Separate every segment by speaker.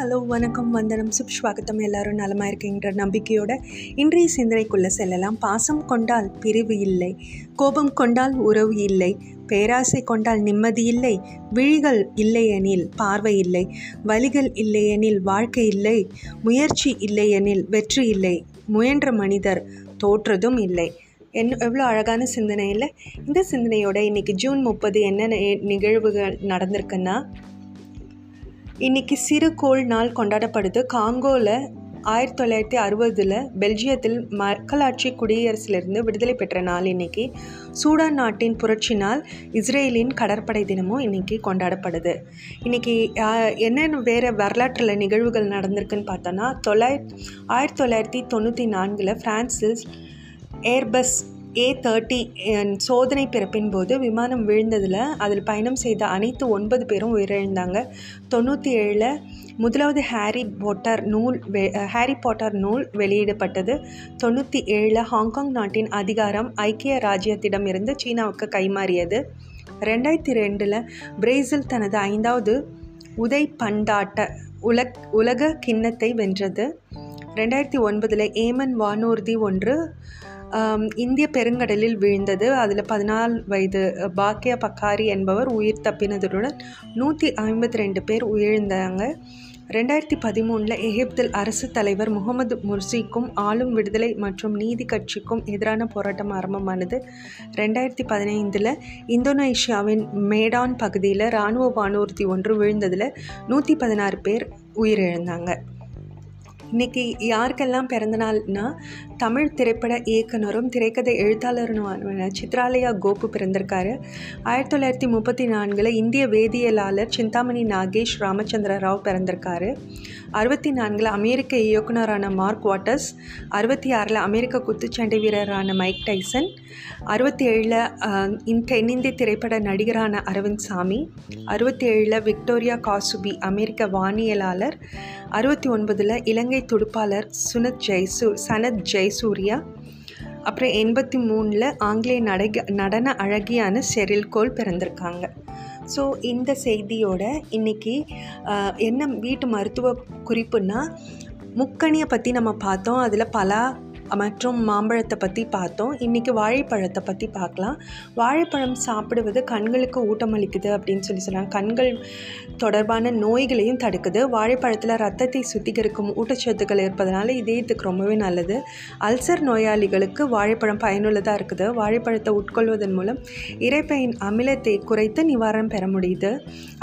Speaker 1: Hello வணக்கம். வந்தனம். சுப்ஸ்வாகத்தம் எல்லாரும் நலமாக இருக்கீங்கிற நம்பிக்கையோட இன்றைய சிந்தனைக்குள்ளே செல்லலாம். பாசம் கொண்டால் பிரிவு இல்லை. கோபம் கொண்டால் உறவு இல்லை. பேராசை கொண்டால் நிம்மதி இல்லை. விழிகள் இல்லையெனில் பார்வை இல்லை. வலிகள் இல்லையெனில் வாழ்க்கை இல்லை. முயற்சி இல்லையெனில் வெற்றி இல்லை. முயன்ற மனிதர் தோற்றதும் இல்லை. என்ன எவ்வளோ அழகான சிந்தனை இல்லை இந்த சிந்தனையோட இன்றைக்கி ஜூன் முப்பது என்னென்ன நிகழ்வுகள் நடந்திருக்குன்னா இன்னைக்கு சிறுகோள் நாள் கொண்டாடப்படுது. காங்கோவில் ஆயிரத்தி தொள்ளாயிரத்தி அறுபதில் பெல்ஜியத்தில் மக்களாட்சி குடியரசிலிருந்து விடுதலை பெற்ற நாள் இன்னைக்கு. சூடான் நாட்டின் புரட்சி நாள் இஸ்ரேலின் கடற்படை தினமும் இன்னைக்கு கொண்டாடப்படுது. இன்னைக்கு என்னென்ன வேறு வரலாற்றில் நிகழ்வுகள் நடந்திருக்குன்னு பார்த்தோன்னா தொள்ளாயிரத்தி ஆயிரத்தி தொள்ளாயிரத்தி தொண்ணூற்றி நான்கில் ஃப்ரான்சில் ஏர்பஸ் ஏ தேர்ட்டி சோதனை பிறப்பின் போது விமானம் விழுந்ததில் அதில் பயணம் செய்த அனைத்து ஒன்பது பேரும் உயிரிழந்தாங்க. தொண்ணூற்றி ஏழில் முதலாவது ஹாரி பாட்டர் நூல் வெ ஹாரி பாட்டர் நூல் வெளியிடப்பட்டது. தொண்ணூற்றி ஏழில் ஹாங்காங் நாட்டின் அதிகாரம் ஐக்கிய ராஜ்யத்திடமிருந்து சீனாவுக்கு கைமாறியது. ரெண்டாயிரத்தி ரெண்டில் பிரேசில் தனது ஐந்தாவது உதை பண்டாட்ட உலக் உலக கிண்ணத்தை வென்றது. ரெண்டாயிரத்தி ஒன்பதில் ஏமன் வானூர்தி ஒன்று இந்திய பெருங்கடலில் வீழ்ந்தது. அதில் பதினாலு வயது பாக்கியா பக்காரி என்பவர் உயிர் தப்பினதுடன் நூற்றி ஐம்பத்தி ரெண்டு பேர் உயிரிழந்தாங்க. ரெண்டாயிரத்தி பதிமூணில் எகிப்தில் அரசு தலைவர் முகமது முர்சிக்கும் ஆளும் விடுதலை மற்றும் நீதி கட்சிக்கும் எதிரான போராட்டம் ஆரம்பமானது. ரெண்டாயிரத்தி பதினைந்தில் இந்தோனேஷியாவின் மேடான் பகுதியில் இராணுவ வானூர்தி ஒன்று விழுந்ததில் நூற்றி பதினாறு பேர் உயிரிழந்தாங்க. இன்னைக்கு யாருக்கெல்லாம் பிறந்தநாள்னா தமிழ் திரைப்பட இயக்குனரும் திரைக்கதை எழுத்தாளருமான சித்ராலயா கோபு பிறந்திருக்காரு. ஆயிரத்தி தொள்ளாயிரத்தி முப்பத்தி நான்கில் இந்திய வேதியியலாளர் சிந்தாமணி நாகேஷ் ராமச்சந்திர ராவ் பிறந்திருக்காரு. அறுபத்தி நான்கில் அமெரிக்க இயக்குனரான மார்க் வாட்டர்ஸ் அறுபத்தி ஆறில் அமெரிக்க குத்துச்சண்டை வீரரான மைக் டைசன் அறுபத்தி ஏழில் இன் தென்னிந்திய திரைப்பட நடிகரான அரவிந்த் சாமி அறுபத்தி ஏழில் விக்டோரியா காசுபி அமெரிக்க வானியலாளர் அறுபத்தி ஒன்பதில் இலங்கை துடுப்பாளர் சுனத் ஜெய்சூ சனத் ஜெய் ஜெயசூர்யா அப்புறம் எண்பத்தி மூணில் ஆங்கிலேய நடக நடன அழகியான செரில் கோல் பிறந்திருக்காங்க. ஸோ இந்த செய்தியோட இன்னைக்கு என்ன வீட்டு மருத்துவ குறிப்புன்னா முக்கணியை பற்றி நம்ம பார்த்தோம். அதில் பலா மற்றும் மாம்பழத்தை பற்றி பார்த்தோம். இன்றைக்கி வாழைப்பழத்தை பற்றி பார்க்கலாம். வாழைப்பழம் சாப்பிடுவது கண்களுக்கு ஊட்டமளிக்குது அப்படின்னு சொல்லி சொன்னாங்க கண்கள் தொடர்பான நோய்களையும் தடுக்குது. வாழைப்பழத்தில் ரத்தத்தை சுத்திகரிக்கும் ஊட்டச்சத்துக்கள் இருப்பதனால இதயத்துக்கு ரொம்பவே நல்லது. அல்சர் நோயாளிகளுக்கு வாழைப்பழம் பயனுள்ளதாக இருக்குது. வாழைப்பழத்தை உட்கொள்வதன் மூலம் இறைப்பையின் அமிலத்தை குறைத்து நிவாரணம் பெற முடியுது.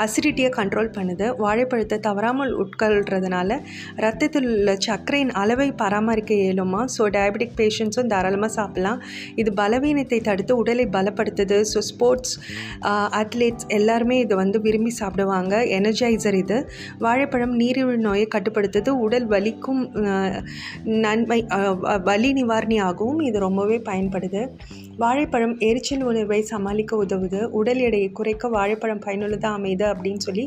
Speaker 1: அசிடிட்டியை கண்ட்ரோல் பண்ணுது. வாழைப்பழத்தை தவறாமல் உட்கொள்றதுனால ரத்தத்தில் உள்ள சர்க்கரையின் அளவை பராமரிக்க இயலுமா? ஸோ டயபெட்டிக் பேஷண்ட்ஸும் தாராளமாக சாப்பிடலாம். இது பலவீனத்தை தடுத்து உடலை பலப்படுத்துது. ஸோ ஸ்போர்ட்ஸ் அத்லெட்ஸ் எல்லாருமே இதை வந்து விரும்பி சாப்பிடுவாங்க. எனர்ஜைசர் இது. வாழைப்பழம் நீரிழிவு நோயை கட்டுப்படுத்துது. உடல் வலிக்கும் uh, நன்மை uh, வலி வ- வலி நிவாரணியாகவும் இது ரொம்பவே பயன்படுது. வாழைப்பழம் எரிச்சல் உணர்வை சமாளிக்க உதவுது. உடல் எடையை குறைக்க வாழைப்பழம் பயனுள்ளதாக அமையுது அப்படின்னு சொல்லி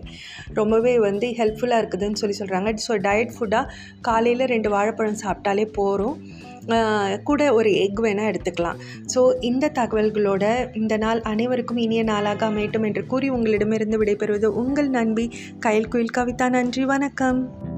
Speaker 1: ரொம்பவே வந்து ஹெல்ப்ஃபுல்லாக இருக்குதுன்னு சொல்லி சொல்கிறாங்க ஸோ டயட் ஃபுட்டாக காலையில் ரெண்டு வாழைப்பழம் சாப்பிட்டாலே போகிறோம் கூட ஒரு எக் வேணால் எடுத்துக்கலாம். ஸோ இந்த தகவல்களோட இந்த நாள் அனைவருக்கும் இனிய நாளாக அமையட்டும் என்று கூறி உங்களிடமிருந்து விடைபெறுவது உங்கள் நண்பி கயல் குயில் கவிதா. நன்றி வணக்கம்.